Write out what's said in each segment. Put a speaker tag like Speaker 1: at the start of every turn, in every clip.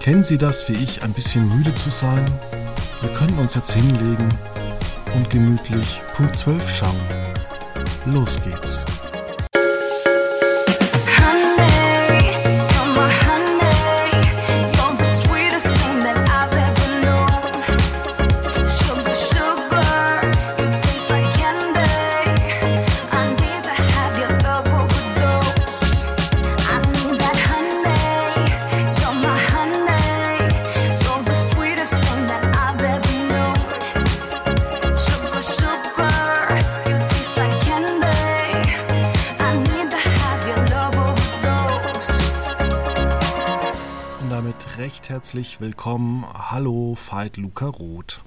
Speaker 1: Kennen Sie das wie ich, ein bisschen müde zu sein? Wir könnten uns jetzt hinlegen und gemütlich Punkt 12 schauen. Los geht's. Herzlich willkommen. Hallo, Veit Luca Roth.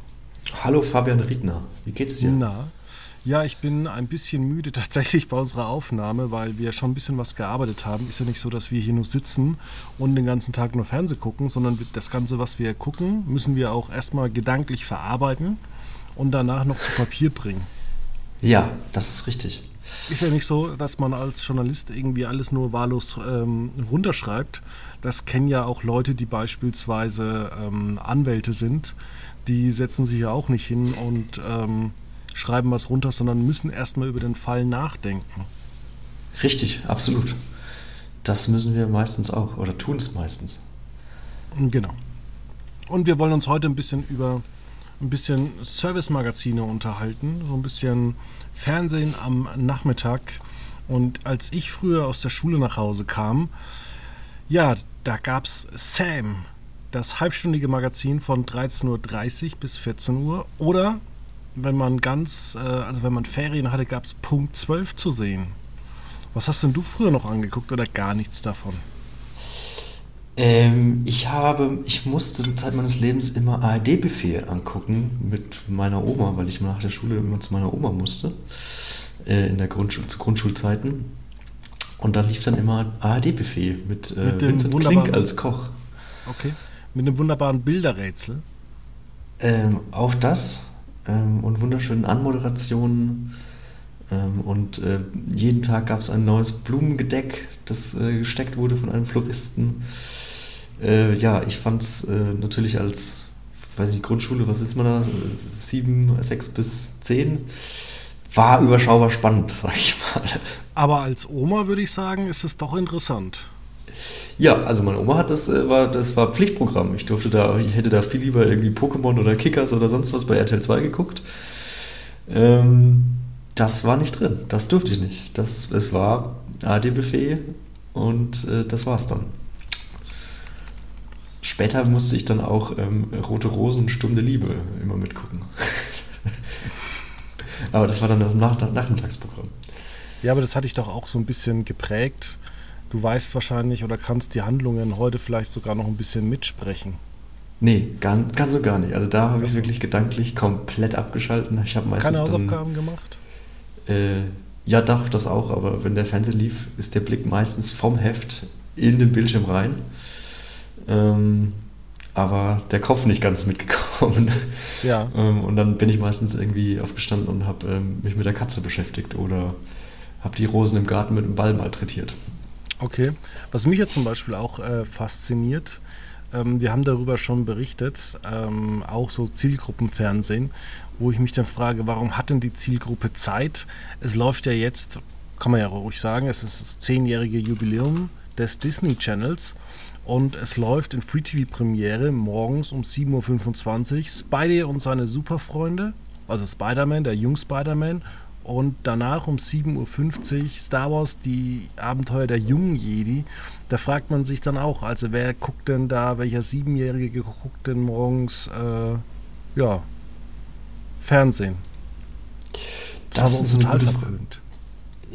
Speaker 2: Hallo Fabian Riedner, wie geht's dir?
Speaker 1: Na, ja, ich bin ein bisschen müde tatsächlich bei unserer Aufnahme, weil wir schon ein bisschen was gearbeitet haben. Ist ja nicht so, dass wir hier nur sitzen und den ganzen Tag nur Fernsehen gucken, sondern das Ganze, was wir gucken, müssen wir auch erstmal gedanklich verarbeiten und danach noch zu Papier bringen.
Speaker 2: Ja, das ist richtig.
Speaker 1: Ist ja nicht so, dass man als Journalist irgendwie alles nur wahllos ähm, runterschreibt. Das kennen ja auch Leute, die beispielsweise ähm, Anwälte sind. Die setzen sich ja auch nicht hin und ähm, schreiben was runter, sondern müssen erstmal über den Fall nachdenken.
Speaker 2: Richtig, absolut. Das müssen wir meistens auch oder tun es meistens.
Speaker 1: Genau. Und wir wollen uns heute ein bisschen über ein bisschen Service-Magazine unterhalten, so ein bisschen Fernsehen am Nachmittag. Und als ich früher aus der Schule nach Hause kam, ja, da gab es Sam, das halbstündige Magazin von 13.30 Uhr bis 14 Uhr. Oder wenn man ganz, äh, also wenn man Ferien hatte, gab es Punkt 12 zu sehen. Was hast denn du früher noch angeguckt oder gar nichts davon?
Speaker 2: Ähm, ich habe, ich musste zur Zeit meines Lebens immer ARD-Befehl angucken mit meiner Oma, weil ich nach der Schule immer zu meiner Oma musste, äh, in der Grundschul zu Grundschulzeiten. Und da lief dann immer ARD-Befehl mit, äh,
Speaker 1: Mit
Speaker 2: Vincent Klink als Koch.
Speaker 1: Okay. Mit einem wunderbaren Bilderrätsel.
Speaker 2: Ähm, auch das ähm, und wunderschönen Anmoderationen. Ähm, und äh, jeden Tag gab es ein neues Blumengedeck, das äh, gesteckt wurde von einem Floristen. Äh, ja, ich fand es äh, natürlich als, weiß nicht, Grundschule, was ist man da? Sieben, sechs bis zehn. War überschaubar spannend, sag ich mal.
Speaker 1: Aber als Oma würde ich sagen, ist es doch interessant.
Speaker 2: Ja, also meine Oma hat das, äh, war, das war Pflichtprogramm. Ich durfte da, ich hätte da viel lieber irgendwie Pokémon oder Kickers oder sonst was bei RTL 2 geguckt. Ähm, das war nicht drin. Das durfte ich nicht. Das, es war AD-Buffet und äh, das war's dann. Später musste ich dann auch ähm, Rote Rosen und Stunde Liebe immer mitgucken. Aber das war dann das Nach Nachmittagsprogramm.
Speaker 1: Ja, aber das hatte ich doch auch so ein bisschen geprägt. Du weißt wahrscheinlich oder kannst die Handlungen heute vielleicht sogar noch ein bisschen mitsprechen.
Speaker 2: Nee, ganz, ganz so gar nicht. Also da habe ich wirklich gedanklich komplett abgeschalten. Ich habe meistens
Speaker 1: Keine
Speaker 2: dann,
Speaker 1: Hausaufgaben gemacht?
Speaker 2: Äh, ja, doch, das auch, aber wenn der Fernseher lief, ist der Blick meistens vom Heft in den Bildschirm rein. Ähm, aber der Kopf nicht ganz mitgekommen.
Speaker 1: Ja.
Speaker 2: ähm, und dann bin ich meistens irgendwie aufgestanden und habe ähm, mich mit der Katze beschäftigt oder habe die Rosen im Garten mit dem Ball malträtiert.
Speaker 1: Okay. Was mich jetzt zum Beispiel auch äh, fasziniert, ähm, wir haben darüber schon berichtet, ähm, auch so Zielgruppenfernsehen, wo ich mich dann frage, warum hat denn die Zielgruppe Zeit? Es läuft ja jetzt, kann man ja ruhig sagen, es ist das zehnjährige Jubiläum des Disney Channels und es läuft in Free TV Premiere morgens um 7.25 Uhr Spidey und seine Superfreunde, also Spider-Man, der Jung Spider-Man und danach um 7.50 Uhr Star Wars, die Abenteuer der jungen Jedi. Da fragt man sich dann auch, also wer guckt denn da, welcher Siebenjährige guckt denn morgens, äh, ja, Fernsehen?
Speaker 2: Das
Speaker 1: war
Speaker 2: ist
Speaker 1: total verpönt.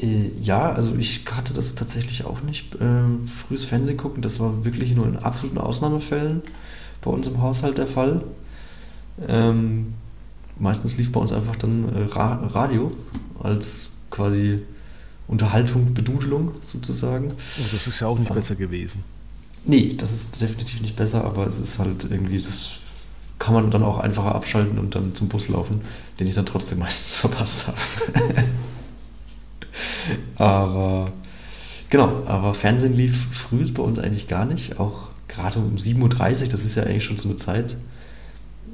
Speaker 2: Äh, Ja, also ich hatte das tatsächlich auch nicht. Ähm, frühes Fernsehen gucken, das war wirklich nur in absoluten Ausnahmefällen bei uns im Haushalt der Fall. Ähm, meistens lief bei uns einfach dann äh, Ra Radio als quasi Unterhaltung, Bedudelung sozusagen.
Speaker 1: Oh, das ist ja auch nicht
Speaker 2: Ah.
Speaker 1: besser gewesen.
Speaker 2: Nee, das ist definitiv nicht besser, aber es ist halt irgendwie, das kann man dann auch einfacher abschalten und dann zum Bus laufen, den ich dann trotzdem meistens verpasst habe. Aber genau, aber Fernsehen lief früh bei uns eigentlich gar nicht. Auch gerade um 7.30 Uhr, das ist ja eigentlich schon so eine Zeit,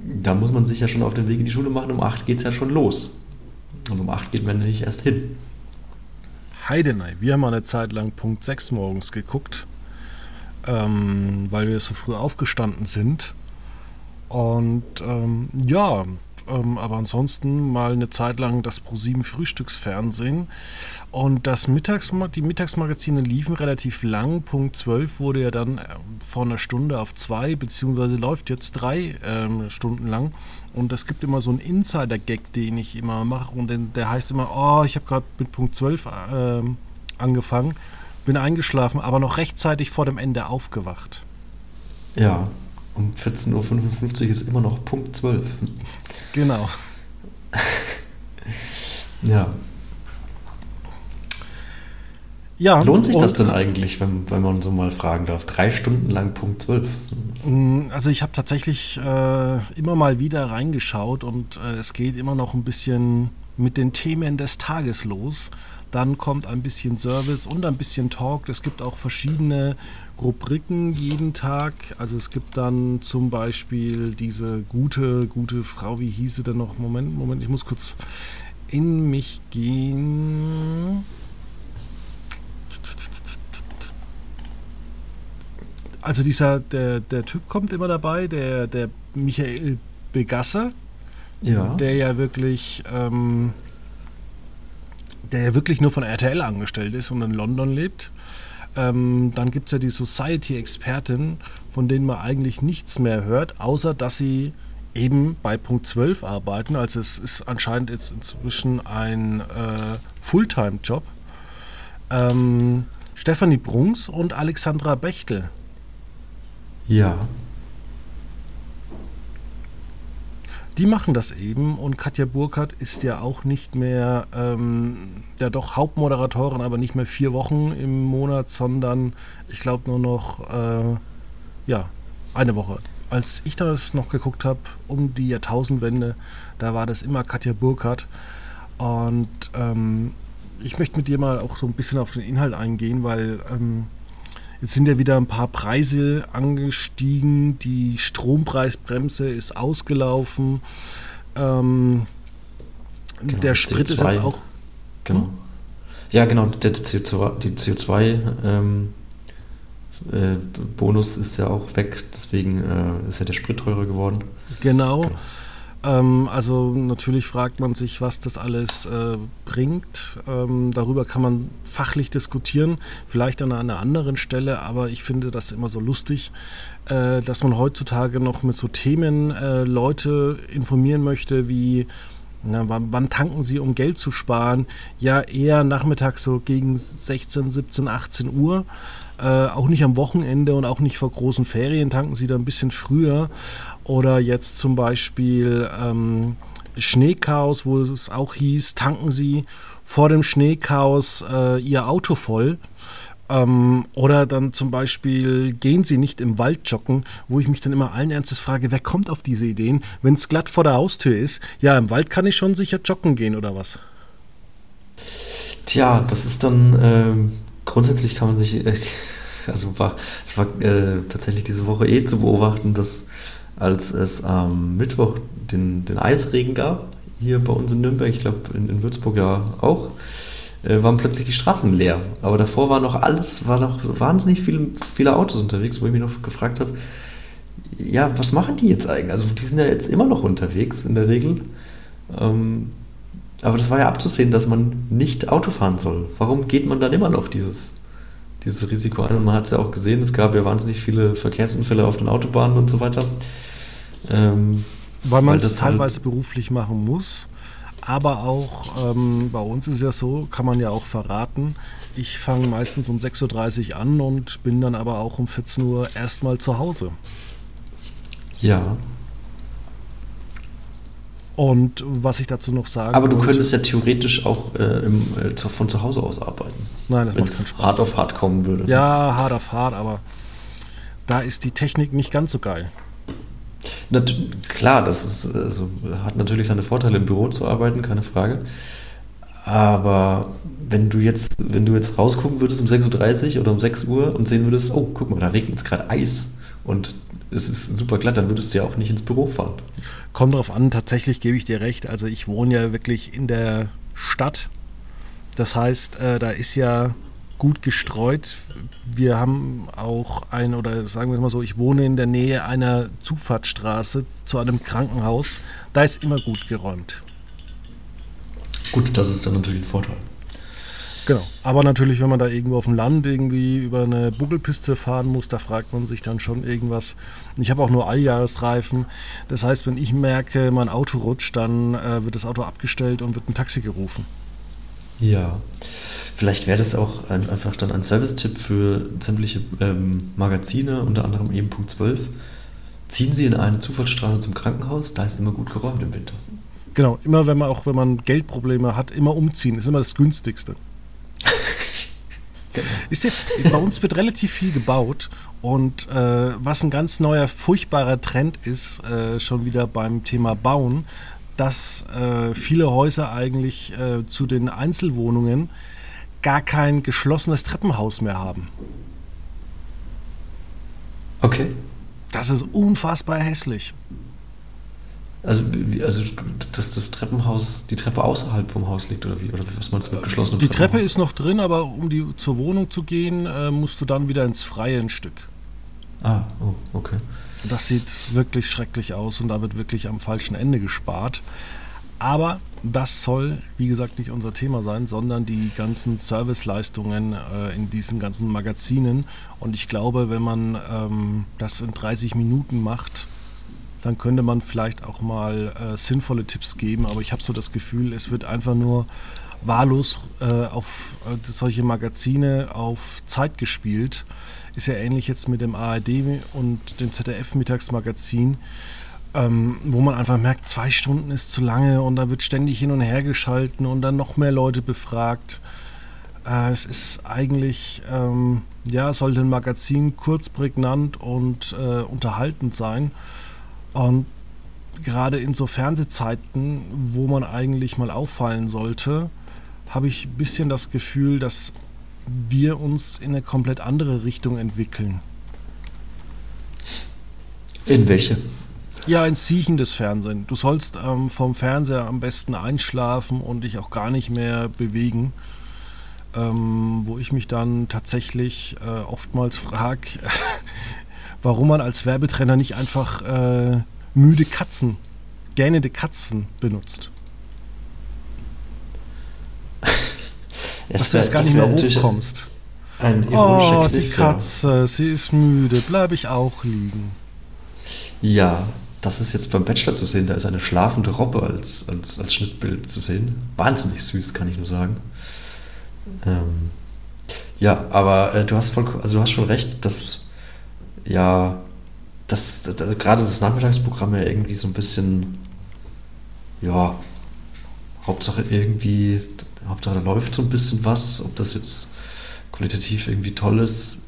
Speaker 2: da muss man sich ja schon auf den Weg in die Schule machen. Um 8 geht es ja schon los. Und um 8 geht man nicht erst hin.
Speaker 1: Heidenei. Wir haben eine Zeit lang Punkt 6 morgens geguckt, ähm, weil wir so früh aufgestanden sind. Und ähm, ja, ähm, aber ansonsten mal eine Zeit lang das ProSieben Frühstücksfernsehen. Und das Mittagsma die Mittagsmagazine liefen relativ lang. Punkt 12 wurde ja dann äh, vor einer Stunde auf zwei, beziehungsweise läuft jetzt drei ähm, Stunden lang. Und es gibt immer so einen Insider-Gag, den ich immer mache. Und den, der heißt immer, oh, ich habe gerade mit Punkt 12 ähm, angefangen, bin eingeschlafen, aber noch rechtzeitig vor dem Ende aufgewacht.
Speaker 2: Ja, um 14.55 Uhr ist immer noch Punkt 12.
Speaker 1: Genau.
Speaker 2: Ja.
Speaker 1: Ja,
Speaker 2: Lohnt sich das denn eigentlich, wenn, wenn man so mal fragen darf? Drei Stunden lang Punkt 12.
Speaker 1: Mm, Also ich habe tatsächlich äh, immer mal wieder reingeschaut und äh, es geht immer noch ein bisschen mit den Themen des Tages los. Dann kommt ein bisschen Service und ein bisschen Talk. Es gibt auch verschiedene Rubriken jeden Tag. Also es gibt dann zum Beispiel diese gute, gute Frau, wie hieß sie denn noch? Moment, Moment, ich muss kurz in mich gehen. Also dieser, der, der Typ kommt immer dabei, der, der Michael Begasser,
Speaker 2: Ja.
Speaker 1: der ja wirklich, ähm, der ja wirklich nur von RTL angestellt ist und in London lebt. Ähm, dann gibt es ja die Society-Expertin, von denen man eigentlich nichts mehr hört, außer dass sie eben bei Punkt 12 arbeiten. Also es ist anscheinend jetzt inzwischen ein äh, Fulltime-Job. Ähm, Stefanie Brunks und Alexandra Bechtel.
Speaker 2: ja.
Speaker 1: Die machen das eben und Katja Burkhardt ist ja auch nicht mehr, ähm, ja doch Hauptmoderatorin, aber nicht mehr vier Wochen im Monat, sondern ich glaube nur noch, äh, ja, eine Woche. Als ich das noch geguckt habe, um die Jahrtausendwende, da war das immer Katja Burkhardt. Und ähm, ich möchte mit dir mal auch so ein bisschen auf den Inhalt eingehen, weil ähm, Jetzt sind ja wieder ein paar Preise angestiegen. Die Strompreisbremse ist ausgelaufen. Ähm,
Speaker 2: Genau,
Speaker 1: der Sprit ist jetzt
Speaker 2: CO2.
Speaker 1: auch.
Speaker 2: Genau. Ja, genau, der CO2, die CO2 ähm, äh, Bonus ist ja auch weg, deswegen äh, ist ja der Sprit teurer geworden.
Speaker 1: Genau.
Speaker 2: Genau.
Speaker 1: Ähm, also natürlich fragt man sich, was das alles äh, bringt. Ähm, darüber kann man fachlich diskutieren, vielleicht an einer anderen Stelle, aber ich finde das immer so lustig, äh, dass man heutzutage noch mit so Themen äh, Leute informieren möchte, wie na, wann, tanken sie, um Geld zu sparen? Ja, eher nachmittags so gegen 16, 17, 18 Uhr. Äh, auch nicht am Wochenende und auch nicht vor großen Ferien tanken sie da ein bisschen früher. Oder jetzt zum Beispiel ähm, Schneechaos, wo es auch hieß, tanken Sie vor dem Schneechaos äh, Ihr Auto voll. Ähm, oder dann zum Beispiel gehen Sie nicht im Wald joggen, wo ich mich dann immer allen Ernstes frage, wer kommt auf diese Ideen, wenn es glatt vor der Haustür ist? Ja, im Wald kann ich schon sicher joggen gehen oder was?
Speaker 2: Tja, das ist dann ähm, grundsätzlich kann man sich, äh, also war, es war äh, tatsächlich diese Woche eh zu beobachten, dass als es am Mittwoch den, den Eisregen gab, hier bei uns in Nürnberg, ich glaube in, in Würzburg ja auch, äh, waren plötzlich die Straßen leer. Aber davor war noch alles, war noch wahnsinnig viele, viele Autos unterwegs, wo ich mich noch gefragt habe, ja, was machen die jetzt eigentlich? Also die sind ja jetzt immer noch unterwegs in der Regel. Ähm, aber das war ja abzusehen, dass man nicht Auto fahren soll. Warum geht man dann immer noch dieses, dieses Risiko ein? Und man hat es ja auch gesehen, es gab ja wahnsinnig viele Verkehrsunfälle auf den Autobahnen und so weiter. Ähm,
Speaker 1: Weil man es
Speaker 2: halt-
Speaker 1: teilweise beruflich machen muss. Aber auch ähm, bei uns ist ja so, kann man ja auch verraten, ich fange meistens um 6.30 Uhr an und bin dann aber auch um 14 Uhr erstmal zu Hause.
Speaker 2: ja,
Speaker 1: Und was ich dazu noch sagen
Speaker 2: aber du
Speaker 1: wollte-
Speaker 2: könntest ja theoretisch auch äh, im, äh, von zu Hause aus arbeiten.
Speaker 1: Nein, das
Speaker 2: Wenn
Speaker 1: macht keinen
Speaker 2: es
Speaker 1: Spaß.
Speaker 2: hart auf hart kommen würde.
Speaker 1: Ja, hart auf hart, aber da ist die Technik nicht ganz so geil.
Speaker 2: Nat klar, das ist, also, hat natürlich seine Vorteile, im Büro zu arbeiten, keine Frage. Aber wenn du jetzt, wenn du jetzt rausgucken würdest um 6.30 Uhr oder um 6 Uhr und sehen würdest, oh, guck mal, da regnet es gerade Eis. Und es ist super glatt, dann würdest du ja auch nicht ins Büro fahren.
Speaker 1: Kommt drauf an, tatsächlich gebe ich dir recht. Also ich wohne ja wirklich in der Stadt. Das heißt, äh, da ist ja gut gestreut. Wir haben auch ein, oder sagen wir es mal so, ich wohne in der Nähe einer Zufahrtsstraße zu einem Krankenhaus. Da ist immer gut geräumt.
Speaker 2: Gut, das ist dann natürlich ein Vorteil.
Speaker 1: Genau. Aber natürlich, wenn man da irgendwo auf dem Land irgendwie über eine Buckelpiste fahren muss, da fragt man sich dann schon irgendwas. Ich habe auch nur Alljahresreifen. Das heißt, wenn ich merke, mein Auto rutscht, dann äh, wird das Auto abgestellt und wird ein Taxi gerufen.
Speaker 2: Ja. Vielleicht wäre das auch ein, einfach dann ein Service-Tipp für sämtliche ähm, Magazine, unter anderem eben Punkt 12. Ziehen Sie in eine Zufahrtsstraße zum Krankenhaus, da ist immer gut geräumt im Winter.
Speaker 1: Genau, immer wenn man auch wenn man Geldprobleme hat, immer umziehen, ist immer das günstigste. Ist ja, bei uns wird relativ viel gebaut und äh, was ein ganz neuer, furchtbarer Trend ist, äh, schon wieder beim Thema Bauen, dass äh, viele Häuser eigentlich äh, zu den Einzelwohnungen gar kein geschlossenes Treppenhaus mehr haben.
Speaker 2: Okay.
Speaker 1: Das ist unfassbar hässlich.
Speaker 2: Also, also dass das Treppenhaus, die Treppe außerhalb vom Haus liegt oder wie? Oder was meinst du mit geschlossenem
Speaker 1: Die Treppe ist noch drin, aber um die zur Wohnung zu gehen, äh, musst du dann wieder ins Freie ein Stück.
Speaker 2: Ah, oh, okay.
Speaker 1: Das sieht wirklich schrecklich aus und da wird wirklich am falschen Ende gespart. Aber das soll, wie gesagt, nicht unser Thema sein, sondern die ganzen Serviceleistungen äh, in diesen ganzen Magazinen. Und ich glaube, wenn man ähm, das in 30 Minuten macht, dann könnte man vielleicht auch mal äh, sinnvolle Tipps geben. Aber ich habe so das Gefühl, es wird einfach nur wahllos äh, auf äh, solche Magazine auf Zeit gespielt. Ist ja ähnlich jetzt mit dem ARD und dem ZDF-Mittagsmagazin, ähm, wo man einfach merkt, zwei Stunden ist zu lange und da wird ständig hin und her geschalten und dann noch mehr Leute befragt. Äh, es ist eigentlich, ähm, ja, sollte ein Magazin kurz, prägnant und äh, unterhaltend sein. Und gerade in so Fernsehzeiten, wo man eigentlich mal auffallen sollte, habe ich ein bisschen das Gefühl, dass wir uns in eine komplett andere Richtung entwickeln.
Speaker 2: In welche?
Speaker 1: Ja, ein siechendes Fernsehen. Du sollst ähm, vom Fernseher am besten einschlafen und dich auch gar nicht mehr bewegen. Ähm, wo ich mich dann tatsächlich äh, oftmals frage, warum man als Werbetrenner nicht einfach äh, müde Katzen, gähnende Katzen benutzt. Dass du jetzt gar nicht mehr hochkommst.
Speaker 2: Ein
Speaker 1: Oh, die
Speaker 2: Kniff, ja.
Speaker 1: Katze, sie ist müde, bleib ich auch liegen.
Speaker 2: Ja, das ist jetzt beim Bachelor zu sehen. Da ist eine schlafende Robbe als, als, als Schnittbild zu sehen. Wahnsinnig süß, kann ich nur sagen. Ähm, ja, aber äh, du hast voll, also du hast schon recht, dass ja, dass, dass, dass gerade das Nachmittagsprogramm ja irgendwie so ein bisschen, ja, Hauptsache irgendwie, Hauptsache da läuft so ein bisschen was. Ob das jetzt qualitativ irgendwie toll ist,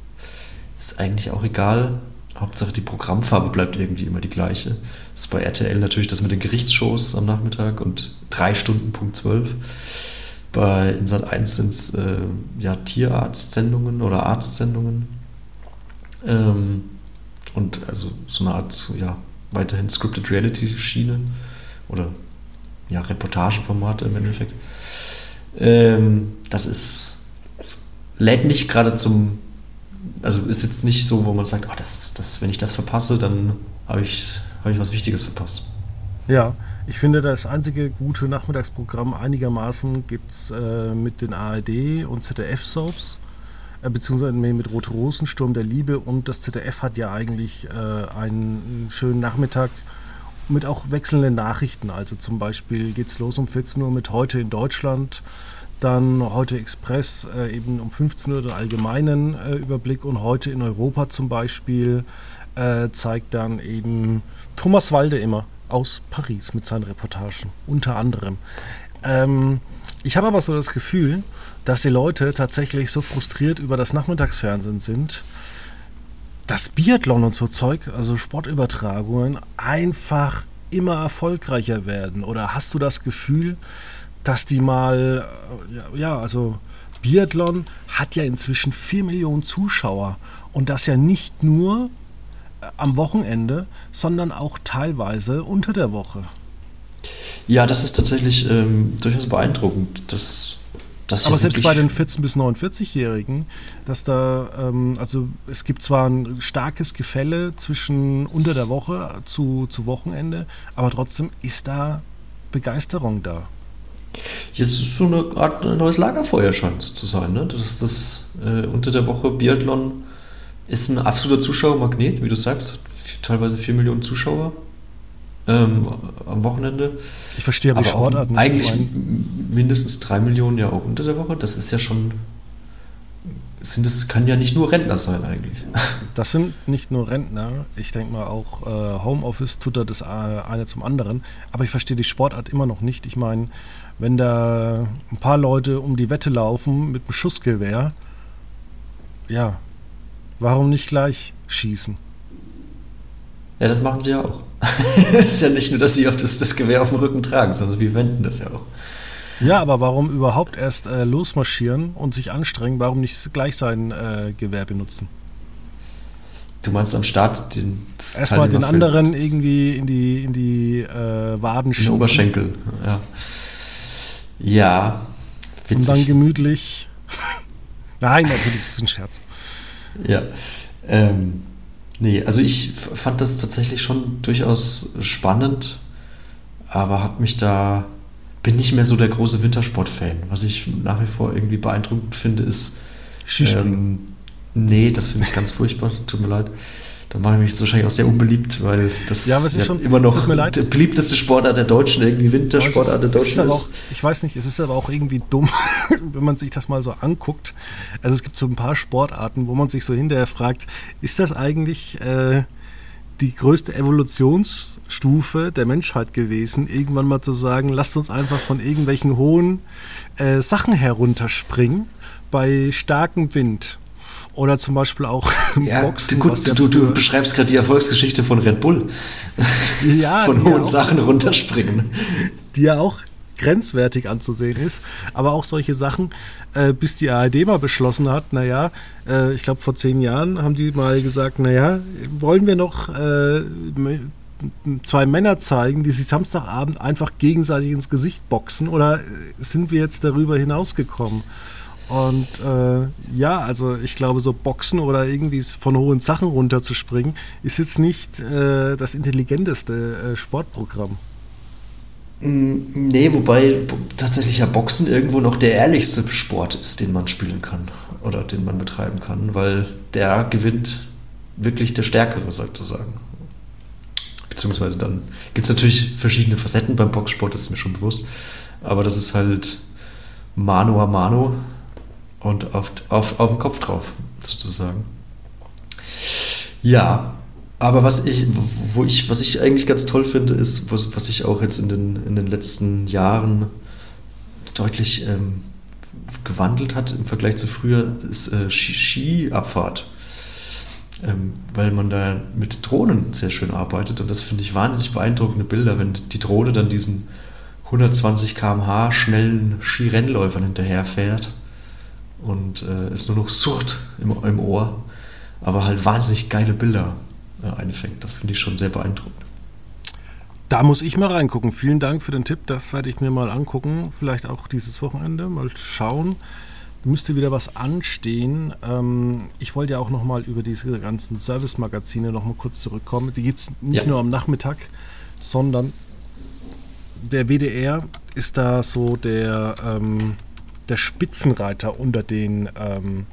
Speaker 2: ist eigentlich auch egal. Hauptsache die Programmfarbe bleibt irgendwie immer die gleiche. Das ist bei RTL natürlich das mit den Gerichtsshows am Nachmittag und drei Stunden Punkt 12. Bei in Sat 1 sind es äh, ja, Tierarztsendungen oder Arztsendungen. Ähm, und also so eine Art, ja, weiterhin Scripted Reality-Schiene oder ja, Reportageformate im Endeffekt. Ähm, das ist lädt nicht gerade zum also ist jetzt nicht so, wo man sagt, oh, das, das, wenn ich das verpasse, dann habe ich, hab ich was Wichtiges verpasst.
Speaker 1: Ja, ich finde, das einzige gute Nachmittagsprogramm einigermaßen gibt es äh, mit den ARD und ZDF-Soaps, beziehungsweise mit Rote Rosen, Sturm der Liebe und das ZDF hat ja eigentlich äh, einen schönen Nachmittag mit auch wechselnden Nachrichten. Also zum Beispiel geht es los um 14 Uhr mit Heute in Deutschland, dann heute Express äh, eben um 15 Uhr den allgemeinen äh, Überblick und heute in Europa zum Beispiel äh, zeigt dann eben Thomas Walde immer aus Paris mit seinen Reportagen, unter anderem. Ähm, ich habe aber so das Gefühl, dass die Leute tatsächlich so frustriert über das Nachmittagsfernsehen sind, dass Biathlon und so Zeug, also Sportübertragungen, einfach immer erfolgreicher werden. Oder hast du das Gefühl, dass die mal, äh, ja, ja, also Biathlon hat ja inzwischen 4 Millionen Zuschauer und das ja nicht nur am Wochenende, sondern auch teilweise unter der Woche.
Speaker 2: Ja, das ist tatsächlich ähm, durchaus beeindruckend. Dass, dass
Speaker 1: Aber selbst bei den 14- bis 49-Jährigen, dass da, ähm, also es gibt zwar ein starkes Gefälle zwischen unter der Woche zu, zu Wochenende, aber trotzdem ist da Begeisterung da.
Speaker 2: Es ist so eine Art ein neues Lagerfeuer scheint es zu sein. Ne? Das, das äh, unter der Woche Biathlon ist ein absoluter Zuschauermagnet, wie du sagst. Teilweise 4 Millionen Zuschauer ähm, am Wochenende.
Speaker 1: Ich verstehe aber die
Speaker 2: auch
Speaker 1: Sportarten.
Speaker 2: Eigentlich mindestens 3 Millionen ja auch unter der Woche. Das ist ja schon. Sind das kann ja nicht nur Rentner sein eigentlich.
Speaker 1: Das sind nicht nur Rentner, ich denke mal auch äh, Homeoffice tut da das äh, eine zum anderen. Aber ich verstehe die Sportart immer noch nicht. Ich meine, wenn da ein paar Leute um die Wette laufen mit einem Schussgewehr, ja, warum nicht gleich schießen?
Speaker 2: Ja, das machen sie ja auch. Es ist ja nicht nur, dass sie auf das, das Gewehr auf dem Rücken tragen, sondern wir wenden das ja auch.
Speaker 1: Ja, aber warum überhaupt erst äh, losmarschieren und sich anstrengen? Warum nicht gleich sein äh, Gewehr benutzen?
Speaker 2: Du meinst am Start den,
Speaker 1: Erstmal den anderen irgendwie in die, in die äh, Waden
Speaker 2: In den. Oberschenkel, ja. Ja,
Speaker 1: Und dann
Speaker 2: witzig.
Speaker 1: gemütlich. Nein, natürlich ist es ein Scherz.
Speaker 2: Ja. Ähm, nee, also ich fand das tatsächlich schon durchaus spannend, aber habe mich da, bin nicht mehr so der große Wintersport-Fan. Was ich nach wie vor irgendwie beeindruckend finde, ist.
Speaker 1: Skispringen.
Speaker 2: Ähm, nee, das finde ich ganz furchtbar, tut mir leid. Da mache ich mich wahrscheinlich auch sehr unbeliebt, weil das
Speaker 1: Ja, ist schon-
Speaker 2: immer noch der beliebteste Sportart der Deutschen, irgendwie Wintersportart der
Speaker 1: ist- ist
Speaker 2: Deutschen
Speaker 1: aber
Speaker 2: ist.
Speaker 1: auch, ich weiß nicht, es ist aber auch irgendwie dumm, wenn man sich das mal so anguckt. Also es gibt so ein paar Sportarten, wo man sich so hinterher fragt, ist das eigentlich äh, die größte Evolutionsstufe der Menschheit gewesen, irgendwann mal zu sagen, lasst uns einfach von irgendwelchen hohen äh, Sachen herunterspringen bei starkem Wind. Oder zum Beispiel auch
Speaker 2: Ja,
Speaker 1: Boxen.
Speaker 2: gut,
Speaker 1: ja
Speaker 2: du, du beschreibst gerade die Erfolgsgeschichte von Red Bull.
Speaker 1: Ja,
Speaker 2: von
Speaker 1: ja
Speaker 2: hohen
Speaker 1: auch-
Speaker 2: Sachen runterspringen.
Speaker 1: die ja auch grenzwertig anzusehen ist, aber auch solche Sachen, äh, bis die ARD mal beschlossen hat, naja, äh, ich glaube vor zehn Jahren haben die mal gesagt, naja, wollen wir noch äh, zwei Männer zeigen, die sich Samstagabend einfach gegenseitig ins Gesicht boxen oder äh, sind wir jetzt darüber hinausgekommen? Und äh, ja, also ich glaube, so Boxen oder irgendwie von hohen Sachen runterzuspringen, ist jetzt nicht äh, das intelligenteste äh, Sportprogramm.
Speaker 2: Mm, Nee, wobei tatsächlich ja Boxen irgendwo noch der ehrlichste Sport ist, den man spielen kann oder den man betreiben kann, weil der gewinnt wirklich der Stärkere sozusagen. Beziehungsweise dann gibt es natürlich verschiedene Facetten beim Boxsport, das ist mir schon bewusst, aber das ist halt Mano a Mano und auf, auf, auf den Kopf drauf sozusagen. Ja, aber was ich, wo ich, was ich eigentlich ganz toll finde, ist, was, was sich auch jetzt in den, in den letzten Jahren deutlich ähm, gewandelt hat im Vergleich zu früher, ist äh, Ski- Skiabfahrt. Ähm, weil man da mit Drohnen sehr schön arbeitet und das finde ich wahnsinnig beeindruckende Bilder, wenn die Drohne dann diesen 120 km/h schnellen Skirennläufern hinterherfährt und äh, es nur noch surrt im, im Ohr, aber halt wahnsinnig geile Bilder äh, einfängt. Das finde ich schon sehr beeindruckend.
Speaker 1: Da muss ich mal reingucken. Vielen Dank für den Tipp. Das werde ich mir mal angucken. Vielleicht auch dieses Wochenende. Mal schauen. Müsste wieder was anstehen. Ähm, ich wollte ja auch noch mal über diese ganzen Service-Magazine noch mal kurz zurückkommen. Die gibt es nicht
Speaker 2: Ja.
Speaker 1: nur am Nachmittag, sondern der WDR ist da so der, ähm, der Spitzenreiter unter den ähm,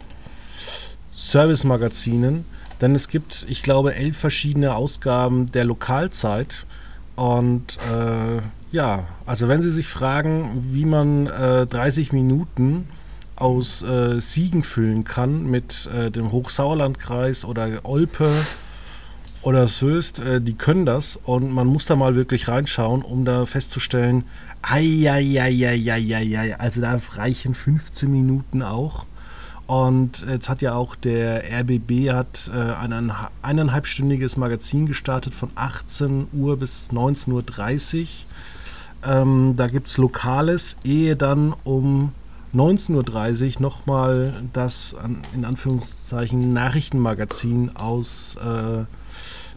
Speaker 1: Service-Magazinen. Denn es gibt, ich glaube, elf verschiedene Ausgaben der Lokalzeit. Und äh, ja, also wenn Sie sich fragen, wie man äh, 30 Minuten aus äh, Siegen füllen kann mit äh, dem Hochsauerlandkreis oder Olpe oder Soest, äh, die können das und man muss da mal wirklich reinschauen, um da festzustellen, ei, also da reichen 15 Minuten auch. Und jetzt hat ja auch der RBB hat äh, ein eineinhalbstündiges Magazin gestartet von 18 Uhr bis 19.30 Uhr. Ähm, da gibt es Lokales, ehe dann um 19.30 Uhr nochmal das in Anführungszeichen Nachrichtenmagazin aus äh,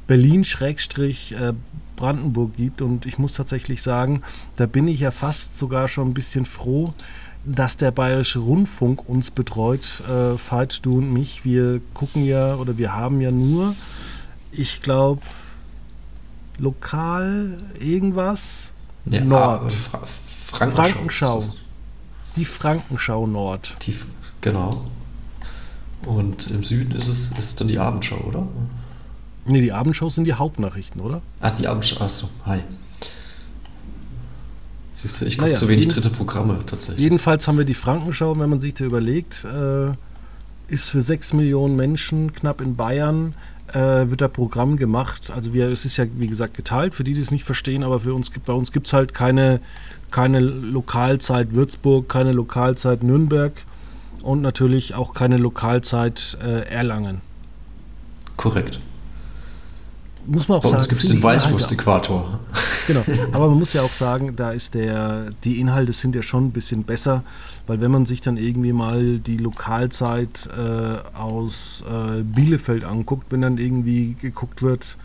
Speaker 1: Berlin-Brandenburg gibt. Und ich muss tatsächlich sagen, da bin ich ja fast sogar schon ein bisschen froh, dass der Bayerische Rundfunk uns betreut, äh, Veit, du und mich. Wir gucken ja oder wir haben ja nur, ich glaube, lokal irgendwas.
Speaker 2: Ja,
Speaker 1: Nord.
Speaker 2: ah, Fra Frankenschau.
Speaker 1: Frankenschau. Die Frankenschau Nord.
Speaker 2: Die, genau. Und im Süden ist es ist dann die Abendschau, oder?
Speaker 1: Nee, die Abendshows sind die Hauptnachrichten, oder?
Speaker 2: Ah, die Abendschau. Achso, hi. Siehst du, ich gucke
Speaker 1: Naja,
Speaker 2: zu wenig
Speaker 1: jeden-
Speaker 2: dritte Programme tatsächlich.
Speaker 1: Jedenfalls haben wir die Frankenschau, wenn man sich da überlegt, äh, ist für sechs Millionen Menschen knapp in Bayern, äh, wird da Programm gemacht. Also wir, es ist ja wie gesagt geteilt, für die, die es nicht verstehen, aber für uns gibt bei uns gibt es halt keine, keine Lokalzeit Würzburg, keine Lokalzeit Nürnberg und natürlich auch keine Lokalzeit äh, Erlangen.
Speaker 2: Korrekt.
Speaker 1: Muss man auch
Speaker 2: Bei
Speaker 1: sagen.
Speaker 2: gibt es
Speaker 1: sind
Speaker 2: den Weißwurst-Äquator.
Speaker 1: Genau, aber man muss ja auch sagen, da ist der, die Inhalte sind ja schon ein bisschen besser, weil wenn man sich dann irgendwie mal die Lokalzeit äh, aus äh, Bielefeld anguckt, wenn dann irgendwie geguckt wird,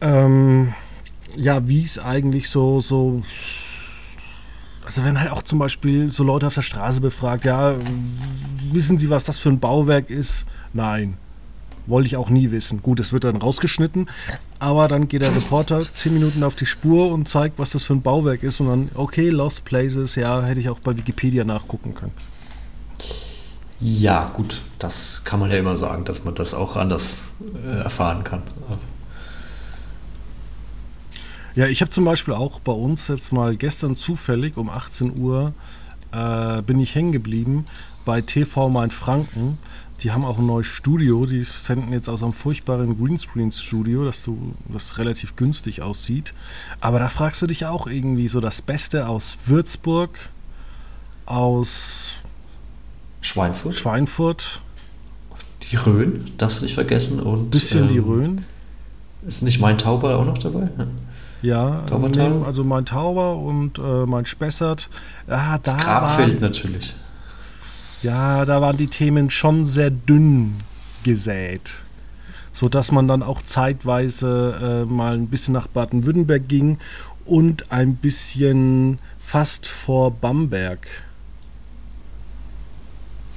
Speaker 1: ähm, ja, wie es eigentlich so, so, also wenn halt auch zum Beispiel so Leute auf der Straße befragt, ja, wissen Sie, was das für ein Bauwerk ist? Nein. Wollte ich auch nie wissen. Gut, es wird dann rausgeschnitten, aber dann geht der Reporter zehn Minuten auf die Spur und zeigt, was das für ein Bauwerk ist und dann, okay, Lost Places, ja, hätte ich auch bei Wikipedia nachgucken können.
Speaker 2: Ja, gut, das kann man ja immer sagen, dass man das auch anders äh, erfahren kann.
Speaker 1: Ja, ich habe zum Beispiel auch bei uns jetzt mal gestern zufällig um 18 Uhr äh, bin ich hängen geblieben bei TV Main Franken. Die haben auch ein neues Studio. Die senden jetzt aus einem furchtbaren Greenscreen-Studio, das, du, das relativ günstig aussieht. Aber da fragst du dich auch irgendwie so das Beste aus Würzburg, aus
Speaker 2: Schweinfurt,
Speaker 1: Schweinfurt,
Speaker 2: die Rhön, darfst du nicht vergessen. Und
Speaker 1: bisschen die
Speaker 2: ähm,
Speaker 1: Rhön.
Speaker 2: Ist nicht mein Tauber auch noch dabei?
Speaker 1: Ja,
Speaker 2: Taubertal?
Speaker 1: also mein Tauber und äh, mein Spessart. Ah, da
Speaker 2: Das
Speaker 1: war-
Speaker 2: Grabfeld natürlich.
Speaker 1: Ja, da waren die Themen schon sehr dünn gesät. So dass man dann auch zeitweise äh, mal ein bisschen nach Baden-Württemberg ging und ein bisschen fast vor Bamberg.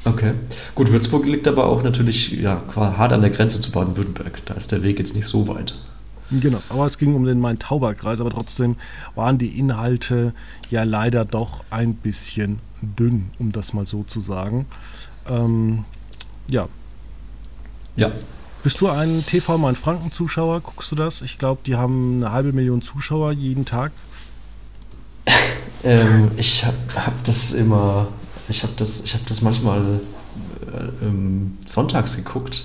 Speaker 2: Okay. Gut, Würzburg liegt aber auch natürlich ja, quasi hart an der Grenze zu Baden-Württemberg. Da ist der Weg jetzt nicht so weit.
Speaker 1: Genau, aber es ging um den Main-Tauber-Kreis, aber trotzdem waren die Inhalte ja leider doch ein bisschen dünn, um das mal so zu sagen. Ähm, ja,
Speaker 2: Ja.
Speaker 1: bist du ein TV Main-Franken-Zuschauer? Guckst du das? Ich glaube, die haben eine halbe Million Zuschauer jeden Tag.
Speaker 2: Ähm, ich habe hab das immer, ich habe das, ich habe das manchmal äh, ähm, sonntags geguckt,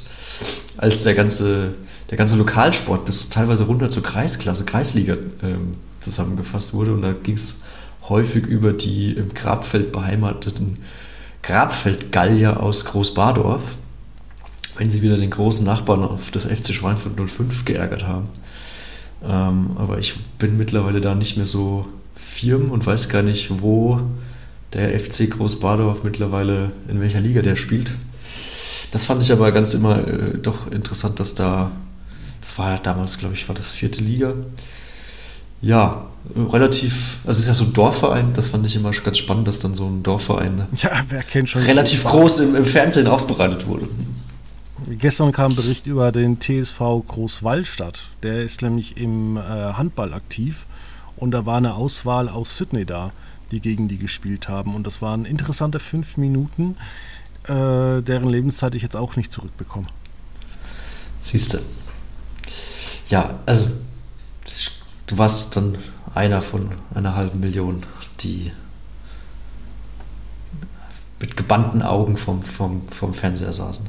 Speaker 2: als der ganze, der ganze Lokalsport bis teilweise runter zur Kreisklasse, Kreisliga ähm, zusammengefasst wurde und da ging es häufig über die im Grabfeld beheimateten Grabfeldgallier aus Großbadorf, wenn sie wieder den großen Nachbarn auf das FC Schweinfurt 05 geärgert haben. Ähm, aber ich bin mittlerweile da nicht mehr so firm und weiß gar nicht, wo der FC Großbadorf mittlerweile, in welcher Liga der spielt. Das fand ich aber ganz immer äh, doch interessant, dass da, das war ja damals, glaube ich, war das vierte Liga. Ja, relativ, also es ist ja so ein Dorfverein, das fand ich immer ganz spannend, dass dann so ein Dorfverein
Speaker 1: Ja, wer kennt schon.
Speaker 2: relativ groß im, im Fernsehen aufbereitet wurde.
Speaker 1: Gestern kam ein Bericht über den TSV Großwallstadt. Der ist nämlich im äh, Handball aktiv und da war eine Auswahl aus Sydney da, die gegen die gespielt haben. Und das waren interessante fünf Minuten, äh, deren Lebenszeit ich jetzt auch nicht zurückbekomme.
Speaker 2: Siehst du. Ja, also du warst dann einer von einer halben Million, die mit gebannten Augen vom, vom, vom Fernseher saßen.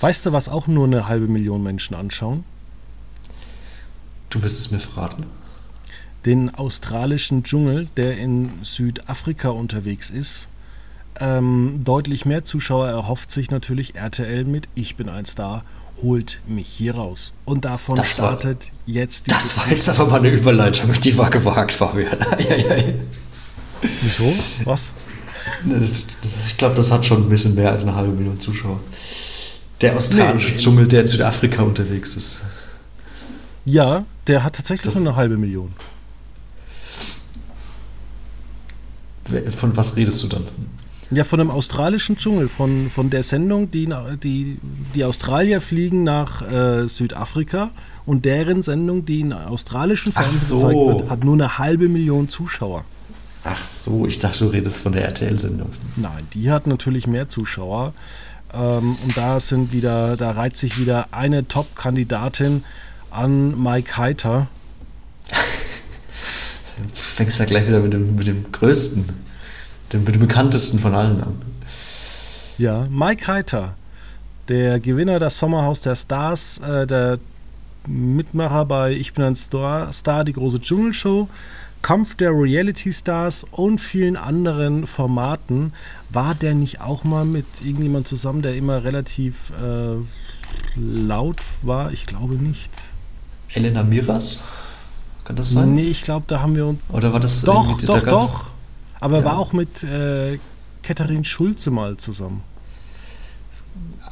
Speaker 1: Weißt du, was auch nur eine halbe Million Menschen anschauen?
Speaker 2: Du wirst es mir verraten.
Speaker 1: Den australischen Dschungel, der in Südafrika unterwegs ist. Ähm, deutlich mehr Zuschauer erhofft sich natürlich RTL mit Ich bin ein Star, holt mich hier raus. Und davon
Speaker 2: Das war-
Speaker 1: startet jetzt die.
Speaker 2: Das war jetzt aber mal eine Überleitung, die war gewagt, Fabian.
Speaker 1: Wieso? Was?
Speaker 2: Ne, Ich glaube, das hat schon ein bisschen mehr als eine halbe Million Zuschauer. Der australische
Speaker 1: Nee,
Speaker 2: Dschungel, der in Südafrika unterwegs ist.
Speaker 1: Ja, der hat tatsächlich
Speaker 2: Das-
Speaker 1: schon eine halbe Million.
Speaker 2: Von was redest du dann?
Speaker 1: Ja, von dem australischen Dschungel, von, von der Sendung, die, die, die Australier fliegen nach äh, Südafrika und deren Sendung, die in australischen Fernsehen
Speaker 2: so.
Speaker 1: gezeigt wird, hat nur eine halbe Million Zuschauer.
Speaker 2: Ach so, ich dachte, du redest von der RTL-Sendung.
Speaker 1: Nein, die hat natürlich mehr Zuschauer. Ähm, und da sind wieder, da reiht sich wieder eine Top-Kandidatin an Mike Heiter.
Speaker 2: Du fängst ja gleich wieder mit dem, mit dem größten, mit dem bekanntesten von allen an.
Speaker 1: Ja, Mike Heiter, der Gewinner des Sommerhaus der Stars, äh, der Mitmacher bei Ich bin ein Star, Star die große Dschungelshow, Kampf der Reality Stars und vielen anderen Formaten. War der nicht auch mal mit irgendjemand zusammen, der immer relativ äh, laut war? Ich glaube nicht.
Speaker 2: Elena Miras? Kann das sein?
Speaker 1: Nee, ich glaube, da haben wir uns.
Speaker 2: Oder war das
Speaker 1: Doch, doch,
Speaker 2: da
Speaker 1: doch. Aber
Speaker 2: Ja.
Speaker 1: war auch mit äh, Katharin Schulze mal zusammen.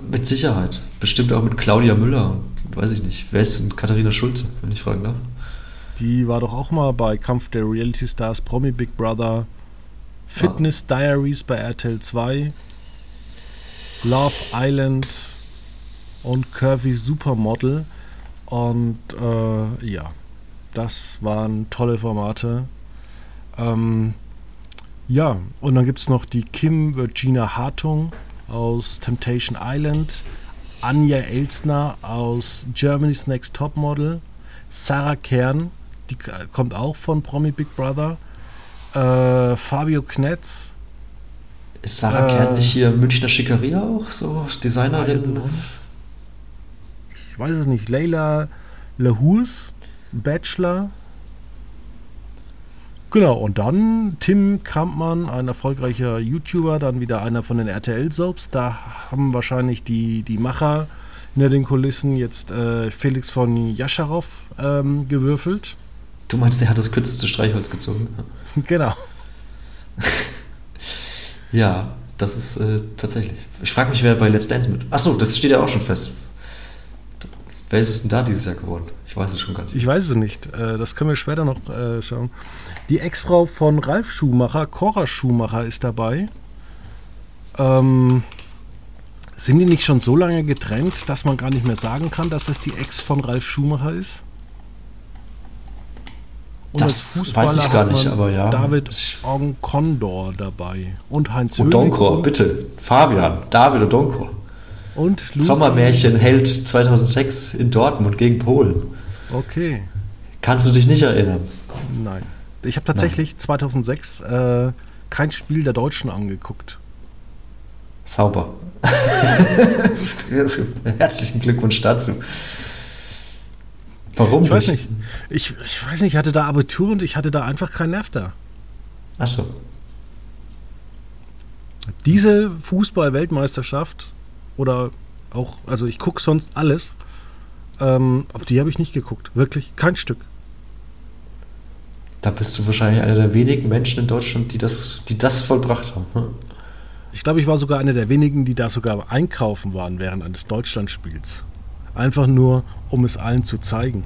Speaker 2: Mit Sicherheit. Bestimmt auch mit Claudia Müller. Weiß ich nicht. Wer ist denn Katharina Schulze, wenn ich fragen darf?
Speaker 1: Die war doch auch mal bei Kampf der Reality Stars, Promi Big Brother, Fitness Diaries bei RTL 2, Love Island und Curvy Supermodel. Und äh, ja, das waren tolle Formate. Ähm, ja, und dann gibt es noch die Kim Virginia Hartung aus Temptation Island, Anja Elsner aus Germany's Next Top Model, Sarah Kern, die kommt auch von Promi Big Brother, äh, Fabio Knetz,
Speaker 2: Ist Sarah
Speaker 1: Äh,
Speaker 2: Kern nicht hier Münchner Schickeria auch? So Designerin?
Speaker 1: ich weiß es nicht, Leila Lahus, Bachelor. Genau, und dann Tim Kampmann, ein erfolgreicher YouTuber, dann wieder einer von den RTL-Soaps. Da haben wahrscheinlich die, die Macher hinter den Kulissen jetzt äh, Felix von Jascharow ähm, gewürfelt.
Speaker 2: Du meinst, der hat das kürzeste Streichholz gezogen?
Speaker 1: genau.
Speaker 2: Ja, das ist äh, tatsächlich. Ich frage mich, wer bei Let's Dance mit. Achso, das steht ja auch schon fest. Wer ist es denn da dieses Jahr geworden? Ich weiß es schon gar nicht.
Speaker 1: Ich weiß es nicht. Äh, das können wir später noch äh, schauen. Die Ex-Frau von Ralf Schumacher, Cora Schumacher, ist dabei. Ähm, sind die nicht schon so lange getrennt, dass man gar nicht mehr sagen kann, dass das die Ex von Ralf Schumacher ist? Und
Speaker 2: Das weiß ich gar nicht, aber ja.
Speaker 1: David Onkondor dabei. Und Heinz
Speaker 2: Und
Speaker 1: Höhling
Speaker 2: Donkor,
Speaker 1: und-
Speaker 2: bitte. Fabian, David und Donkor.
Speaker 1: Und Lucy.
Speaker 2: Sommermärchen hält 2006 in Dortmund gegen Polen.
Speaker 1: Okay.
Speaker 2: Kannst du dich nicht erinnern?
Speaker 1: Nein. Ich habe tatsächlich 2006 äh, kein Spiel der Deutschen angeguckt.
Speaker 2: Sauber. Herzlichen Glückwunsch dazu. Warum
Speaker 1: Ich weiß nicht. Ich, ich weiß nicht, ich hatte da Abitur und ich hatte da einfach keinen Nerv da.
Speaker 2: Achso.
Speaker 1: Diese Fußball-Weltmeisterschaft oder auch, also ich gucke sonst alles, ähm, auf die habe ich nicht geguckt. Wirklich, kein Stück.
Speaker 2: Da bist du wahrscheinlich einer der wenigen Menschen in Deutschland, die das, die das vollbracht haben. Hm?
Speaker 1: Ich glaube, ich war sogar einer der wenigen, die da sogar einkaufen waren während eines Deutschlandspiels. Einfach nur, um es allen zu zeigen.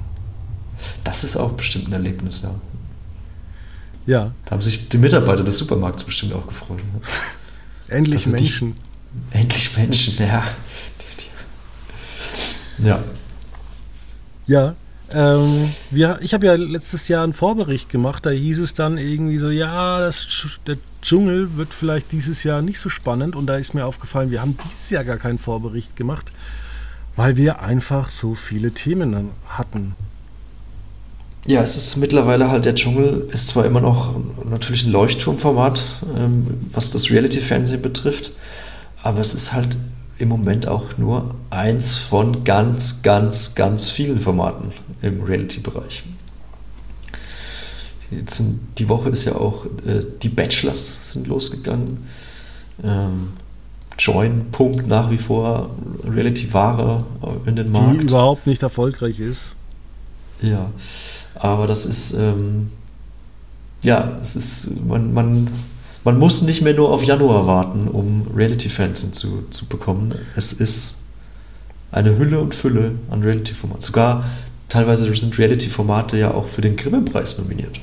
Speaker 2: Das ist auch bestimmt ein Erlebnis, ja.
Speaker 1: Ja,
Speaker 2: Da haben sich die Mitarbeiter des Supermarkts bestimmt auch gefreut. Ne?
Speaker 1: endlich Menschen.
Speaker 2: Endlich Menschen, ja. Ja.
Speaker 1: Ja, ähm, wir, ich habe ja letztes Jahr einen Vorbericht gemacht, da hieß es dann irgendwie so, ja, das, der Dschungel wird vielleicht dieses Jahr nicht so spannend und da ist mir aufgefallen, wir haben dieses Jahr gar keinen Vorbericht gemacht, weil wir einfach so viele Themen hatten.
Speaker 2: Ja, es ist mittlerweile halt, der Dschungel ist zwar immer noch natürlich ein Leuchtturmformat, ähm, was das Reality-Fernsehen betrifft, aber es ist halt im Moment auch nur eins von ganz, ganz, ganz vielen Formaten im Reality-Bereich. Die Woche ist ja auch, äh, die Bachelors sind losgegangen. Ähm, Join pumpt nach wie vor Reality-Ware in den Markt.
Speaker 1: Die überhaupt nicht erfolgreich ist.
Speaker 2: Ja, aber das ist, ähm, ja, es ist, man, man, man muss nicht mehr nur auf Januar warten, um Reality-Fans zu, zu bekommen. Es ist eine Hülle und Fülle an Reality-Formaten. Sogar teilweise sind Reality-Formate ja auch für den Grimme-Preis nominiert.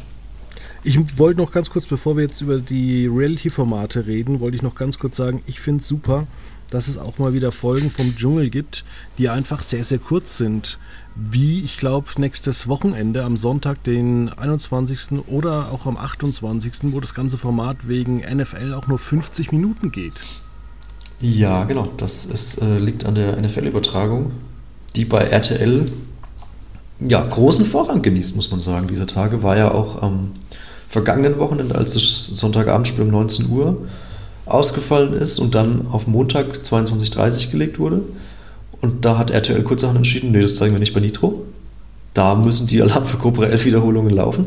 Speaker 1: Ich wollte noch ganz kurz, bevor wir jetzt über die Reality-Formate reden, wollte ich noch ganz kurz sagen, ich finde es super, dass es auch mal wieder Folgen vom Dschungel gibt, die einfach sehr, sehr kurz sind. Wie, ich glaube, nächstes Wochenende am Sonntag, den 21. oder auch am 28., wo das ganze Format wegen NFL auch nur 50 Minuten geht.
Speaker 2: Ja, genau. Das ist, äh, liegt an der NFL-Übertragung, die bei RTL ja, großen Vorrang genießt, muss man sagen. Dieser Tage war ja auch am vergangenen Wochenende, als das Sonntagabendspiel um 19 Uhr ausgefallen ist und dann auf Montag 22.30 Uhr gelegt wurde. Und da hat RTL kurzerhand entschieden, nee, das zeigen wir nicht bei Nitro. Da müssen die Alarm für Cobra 11 Wiederholungen laufen.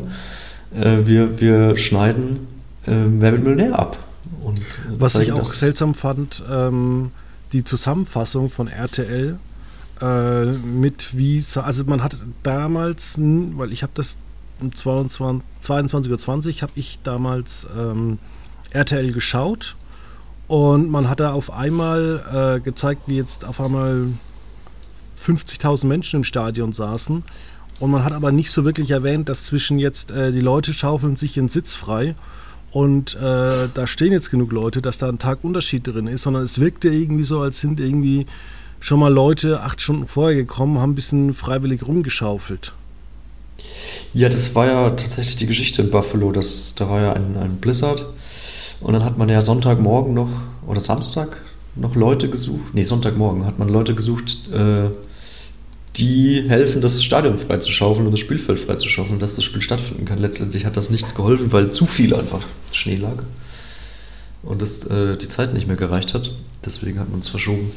Speaker 2: Äh, wir, wir schneiden äh, Wer wird Millionär ab. Und, äh,
Speaker 1: Was ich auch seltsam fand, ähm, die Zusammenfassung von RTL äh, mit wie, also man hat damals, weil ich habe das um 22 22.20 Uhr habe ich damals ähm, RTL geschaut und man hat da auf einmal äh, gezeigt, wie jetzt auf einmal 50.000 Menschen im Stadion saßen und man hat aber nicht so wirklich erwähnt, dass zwischen jetzt äh, die Leute schaufeln sich ihren Sitz frei und äh, da stehen jetzt genug Leute, dass da ein Tag Unterschied drin ist, sondern es wirkte irgendwie so, als sind irgendwie schon mal Leute acht Stunden vorher gekommen, haben ein bisschen freiwillig rumgeschaufelt.
Speaker 2: Ja, das war ja tatsächlich die Geschichte in Buffalo. Das, da war ja ein, ein Blizzard. Und dann hat man ja Sonntagmorgen noch, oder Samstag, noch Leute gesucht. Nee, Sonntagmorgen hat man Leute gesucht, äh, die helfen, das Stadion freizuschaufeln und das Spielfeld freizuschaufeln, dass das Spiel stattfinden kann. Letztendlich hat das nichts geholfen, weil zu viel einfach Schnee lag. Und das, äh, die Zeit nicht mehr gereicht hat. Deswegen hat man es verschoben.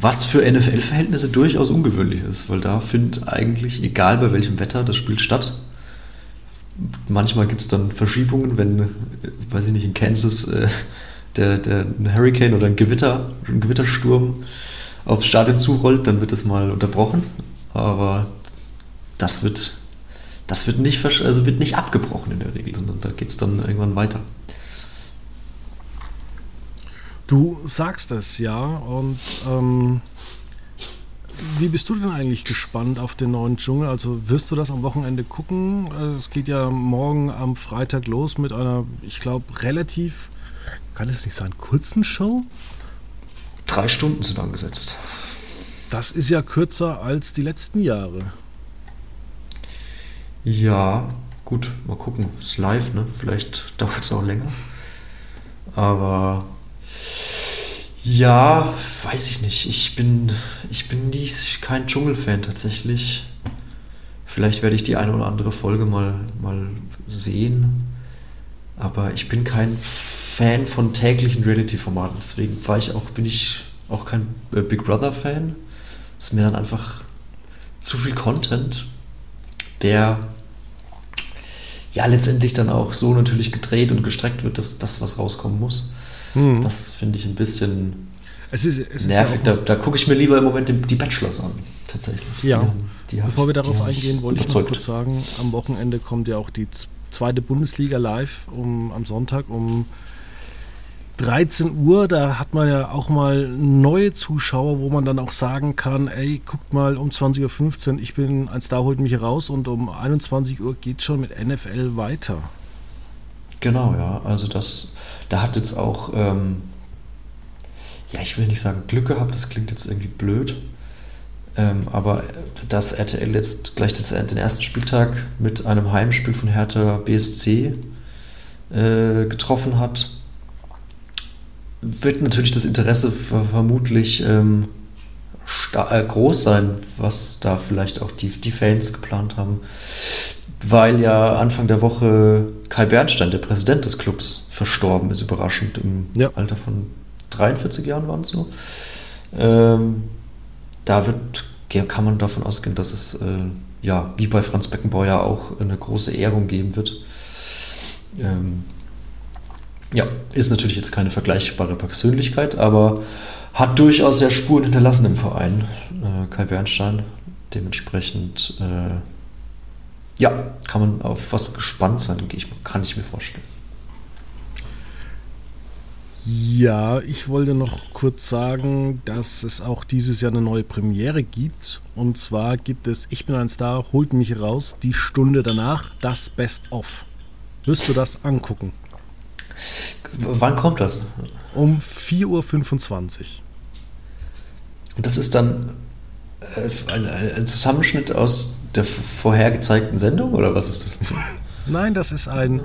Speaker 2: Was für NFL-Verhältnisse durchaus ungewöhnlich ist, weil da findet eigentlich, egal bei welchem Wetter, das Spiel statt. Manchmal gibt es dann Verschiebungen, wenn, äh, weiß ich nicht, in Kansas äh, der, der ein Hurricane oder ein Gewitter, ein Gewittersturm aufs Stadion zurollt, dann wird es mal unterbrochen. Aber das wird, das wird nicht, also wird nicht abgebrochen in der Regel, sondern da geht es dann irgendwann weiter.
Speaker 1: Du sagst es, ja. Und ähm, wie bist du denn eigentlich gespannt auf den neuen Dschungel? Also wirst du das am Wochenende gucken? Äh, Es geht ja morgen am Freitag los mit einer, ich glaube, relativ, kann es nicht sein, kurzen Show?
Speaker 2: Drei Stunden sind angesetzt.
Speaker 1: Das ist ja kürzer als die letzten Jahre.
Speaker 2: Ja, gut, mal gucken. Ist live, ne? Vielleicht dauert es auch länger. Aber ja, weiß ich nicht. Ich bin, ich bin nicht kein Dschungelfan tatsächlich. Vielleicht werde ich die eine oder andere Folge mal, mal sehen. Aber ich bin kein Fan von täglichen Reality-Formaten. Deswegen war ich auch, bin ich auch kein äh, Big Brother-Fan. Ist mir dann einfach zu viel Content, der ja letztendlich dann auch so natürlich gedreht und gestreckt wird, dass das, was rauskommen muss.
Speaker 1: Hm.
Speaker 2: Das finde ich ein bisschen
Speaker 1: Es ist, es ist
Speaker 2: nervig.
Speaker 1: ja
Speaker 2: da da gucke ich mir lieber im Moment die, die Bachelors an, tatsächlich.
Speaker 1: Ja.
Speaker 2: Die, die
Speaker 1: Bevor wir darauf eingehen, wollte ich noch kurz sagen, am Wochenende kommt ja auch die zweite Bundesliga live um, am Sonntag um 13 Uhr. Da hat man ja auch mal neue Zuschauer, wo man dann auch sagen kann, ey, guckt mal um 20.15 Uhr, ich bin ein Star, holt mich raus und um 21 Uhr geht schon mit NFL weiter.
Speaker 2: Genau, ja. Also das, da hat jetzt auch, ähm, ja, ich will nicht sagen Glück gehabt, das klingt jetzt irgendwie blöd. Ähm, aber dass RTL jetzt gleich das, den ersten Spieltag mit einem Heimspiel von Hertha BSC äh, getroffen hat, wird natürlich das Interesse ver vermutlich ähm, äh, groß sein, was da vielleicht auch die, die Fans geplant haben. Weil ja Anfang der Woche Kai Bernstein, der Präsident des Clubs, verstorben ist, überraschend, im
Speaker 1: Ja.
Speaker 2: Alter von 43 Jahren waren es nur. Ähm, da wird, kann man davon ausgehen, dass es äh, ja, wie bei Franz Beckenbauer auch eine große Ehrung geben wird. Ähm, ja, ist natürlich jetzt keine vergleichbare Persönlichkeit, aber hat durchaus ja Spuren hinterlassen im Verein, äh, Kai Bernstein. Dementsprechend, äh, ja, kann man auf was gespannt sein, gehe ich, kann ich mir vorstellen.
Speaker 1: Ja, ich wollte noch kurz sagen, dass es auch dieses Jahr eine neue Premiere gibt. Und zwar gibt es Ich bin ein Star, holt mich raus, die Stunde danach, das Best-of. Wirst du das angucken?
Speaker 2: Wann kommt das?
Speaker 1: Um 4.25 Uhr.
Speaker 2: Und das ist dann äh, ein, ein Zusammenschnitt aus der vorher gezeigten Sendung oder was ist das?
Speaker 1: Nein, das ist ein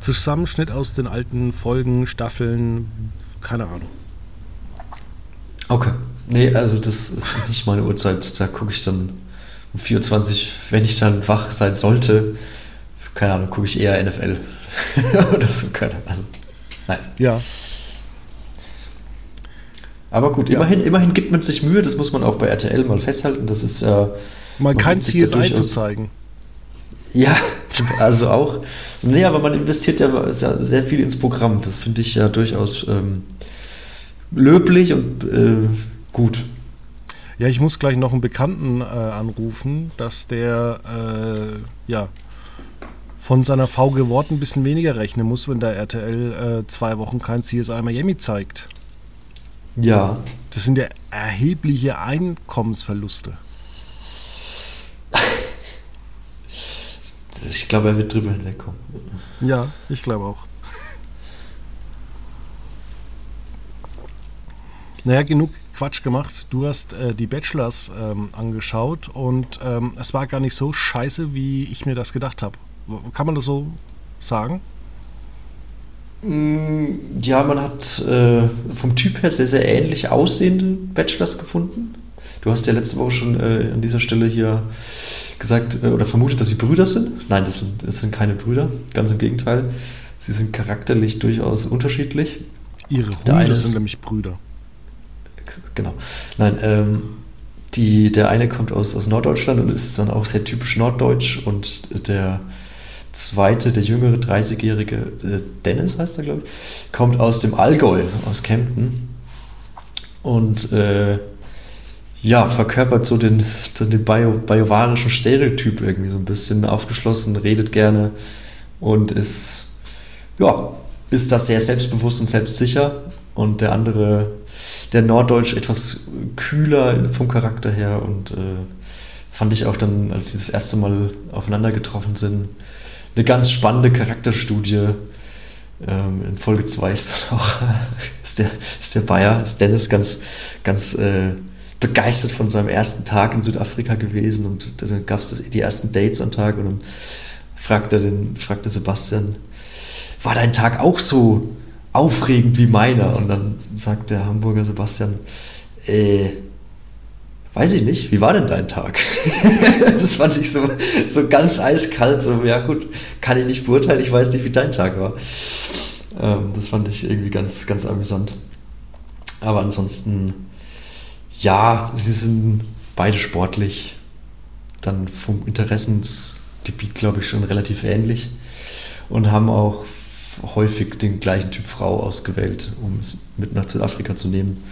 Speaker 1: Zusammenschnitt aus den alten Folgen, Staffeln, keine Ahnung.
Speaker 2: Okay. Nee, also das ist nicht meine Uhrzeit. Da gucke ich dann um 24, wenn ich dann wach sein sollte. Keine Ahnung, gucke ich eher NFL. Oder so, keine Ahnung. Also, nein.
Speaker 1: Ja,
Speaker 2: Aber gut,
Speaker 1: Ja.
Speaker 2: immerhin, immerhin gibt man sich Mühe, das muss man auch bei RTL mal festhalten. Das ist äh,
Speaker 1: mal
Speaker 2: Man
Speaker 1: kein
Speaker 2: da
Speaker 1: CSI zu zeigen.
Speaker 2: Ja, also auch. Nee, aber man investiert ja sehr sehr viel ins Programm. Das finde ich ja durchaus ähm, löblich und äh, gut.
Speaker 1: Ja, ich muss gleich noch einen Bekannten äh, anrufen, dass der äh, ja von seiner VG Wort ein bisschen weniger rechnen muss, wenn der RTL äh, zwei Wochen kein CSI Miami zeigt.
Speaker 2: Ja.
Speaker 1: Das sind ja erhebliche Einkommensverluste.
Speaker 2: Ich glaube, er wird drüber hinwegkommen.
Speaker 1: Ja, ich glaube auch. Naja, genug Quatsch gemacht. Du hast äh, die Bachelors ähm, angeschaut und ähm, es war gar nicht so scheiße, wie ich mir das gedacht habe. Kann man das so sagen?
Speaker 2: Mm, Ja, man hat äh, vom Typ her sehr, sehr ähnlich aussehende Bachelors gefunden. Du hast ja letzte Woche schon äh, an dieser Stelle hier gesagt äh, oder vermutet, dass sie Brüder sind. Nein, das sind, das sind keine Brüder, ganz im Gegenteil. Sie sind charakterlich durchaus unterschiedlich.
Speaker 1: Ihre Hunde
Speaker 2: ist-
Speaker 1: sind nämlich Brüder.
Speaker 2: Genau. Nein, ähm, die, der eine kommt aus, aus Norddeutschland und ist dann auch sehr typisch norddeutsch und der zweite, der jüngere, 30-jährige äh, Dennis heißt er, glaube ich, kommt aus dem Allgäu, aus Kempten und äh, ja, verkörpert so den, so den bio, biovarischen Stereotyp irgendwie so ein bisschen aufgeschlossen, redet gerne und ist, ja, ist das sehr selbstbewusst und selbstsicher und der andere, der Norddeutsch etwas kühler vom Charakter her und äh, fand ich auch dann, als sie das erste Mal aufeinander getroffen sind, eine ganz spannende Charakterstudie. Ähm, in Folge 2 ist dann auch ist der, ist der Bayer, ist Dennis ganz, ganz äh, begeistert von seinem ersten Tag in Südafrika gewesen und dann gab es die ersten Dates am Tag und dann fragte, den, fragte Sebastian, war dein Tag auch so aufregend wie meiner? Und dann sagt der Hamburger Sebastian, äh, weiß ich nicht, wie war denn dein Tag? das fand ich so, so ganz eiskalt, so, ja gut, kann ich nicht beurteilen, ich weiß nicht, wie dein Tag war. Ähm, das fand ich irgendwie ganz, ganz amüsant. Aber ansonsten, ja, sie sind beide sportlich, dann vom Interessensgebiet, glaube ich, schon relativ ähnlich und haben auch häufig den gleichen Typ Frau ausgewählt, um es mit nach Südafrika zu nehmen.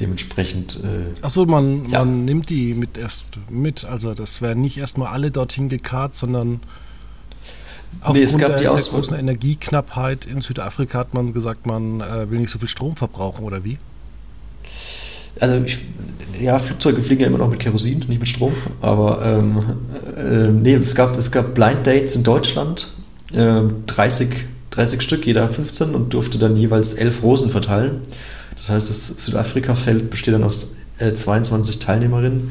Speaker 2: Dementsprechend, äh,
Speaker 1: Achso, man,
Speaker 2: Ja.
Speaker 1: man nimmt die mit erst mit. Also das werden nicht erstmal alle dorthin gekarrt, sondern
Speaker 2: Nee, es
Speaker 1: aufgrund
Speaker 2: gab
Speaker 1: der,
Speaker 2: die
Speaker 1: der
Speaker 2: Auswahl-
Speaker 1: großen Energieknappheit in Südafrika hat man gesagt, man äh, will nicht so viel Strom verbrauchen oder wie?
Speaker 2: Also ich, ja, Flugzeuge fliegen ja immer noch mit Kerosin, nicht mit Strom, aber ähm, äh, nee, es gab, es gab Blind Dates in Deutschland, ähm, 30, 30 Stück, jeder 15 und durfte dann jeweils 11 Rosen verteilen. Das heißt, das Südafrika-Feld besteht dann aus äh, 22 Teilnehmerinnen,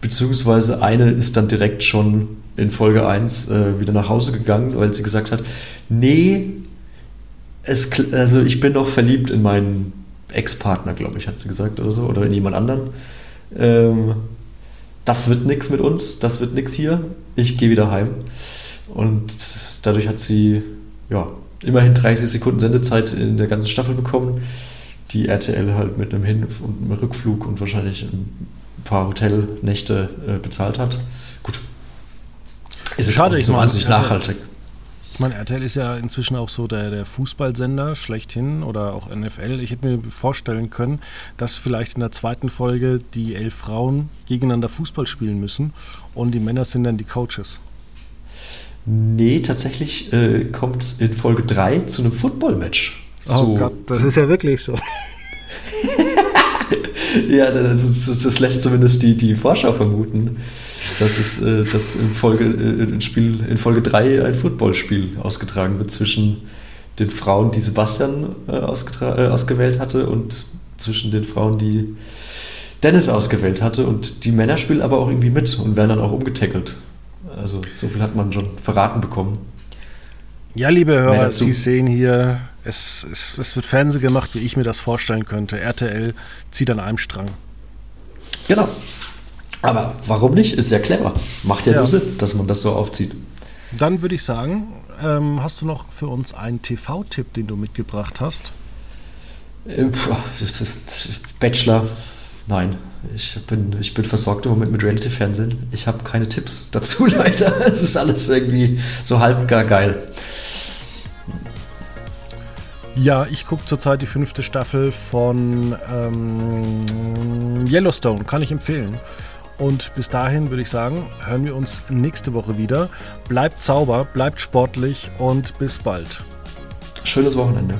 Speaker 2: beziehungsweise eine ist dann direkt schon in Folge 1 äh, wieder nach Hause gegangen, weil sie gesagt hat, nee, es, also ich bin noch verliebt in meinen Ex-Partner, glaube ich, hat sie gesagt oder so, oder in jemand anderen. Ähm, das wird nichts mit uns, das wird nichts hier, ich gehe wieder heim. Und dadurch hat sie ja, immerhin 30 Sekunden Sendezeit in der ganzen Staffel bekommen, die RTL halt mit einem Hin- und einem Rückflug und wahrscheinlich ein paar Hotelnächte äh, bezahlt hat. Gut. Ist
Speaker 1: Schade, ich
Speaker 2: so
Speaker 1: meine,
Speaker 2: wahnsinnig
Speaker 1: RTL
Speaker 2: nachhaltig.
Speaker 1: Ich meine, RTL ist ja inzwischen auch so der, der Fußballsender schlechthin oder auch NFL. Ich hätte mir vorstellen können, dass vielleicht in der zweiten Folge die elf Frauen gegeneinander Fußball spielen müssen und die Männer sind dann die Coaches.
Speaker 2: Nee, tatsächlich äh, kommt es in Folge 3 zu einem Football-Match
Speaker 1: Oh Gott, das ist ja wirklich so.
Speaker 2: Ja, das, ist, das lässt zumindest die, die Vorschau vermuten, dass es äh, dass in Folge, äh, in Spiel, in Folge 3 ein Footballspiel ausgetragen wird zwischen den Frauen, die Sebastian äh, äh, ausgewählt hatte und zwischen den Frauen, die Dennis ausgewählt hatte. Und die Männer spielen aber auch irgendwie mit und werden dann auch umgetackelt. Also so viel hat man schon verraten bekommen.
Speaker 1: Ja, liebe Hörer. Sie sehen hier, es, es, es wird Fernsehen gemacht, wie ich mir das vorstellen könnte. RTL zieht an einem Strang.
Speaker 2: Genau. Aber warum nicht? Ist ja clever. Macht ja,
Speaker 1: Ja.
Speaker 2: nur Sinn, dass man das so aufzieht.
Speaker 1: Dann würde ich sagen, ähm, hast du noch für uns einen TV-Tipp, den du mitgebracht hast?
Speaker 2: Äh, puh, Das ist Bachelor. Nein, ich bin, ich bin versorgt im Moment mit Reality-Fernsehen. Ich habe keine Tipps dazu leider. Es ist alles irgendwie so halb gar geil.
Speaker 1: Ja, ich gucke zurzeit die fünfte Staffel von ähm, Yellowstone, kann ich empfehlen. Und bis dahin würde ich sagen, hören wir uns nächste Woche wieder. Bleibt sauber, bleibt sportlich und bis bald.
Speaker 2: Schönes Wochenende.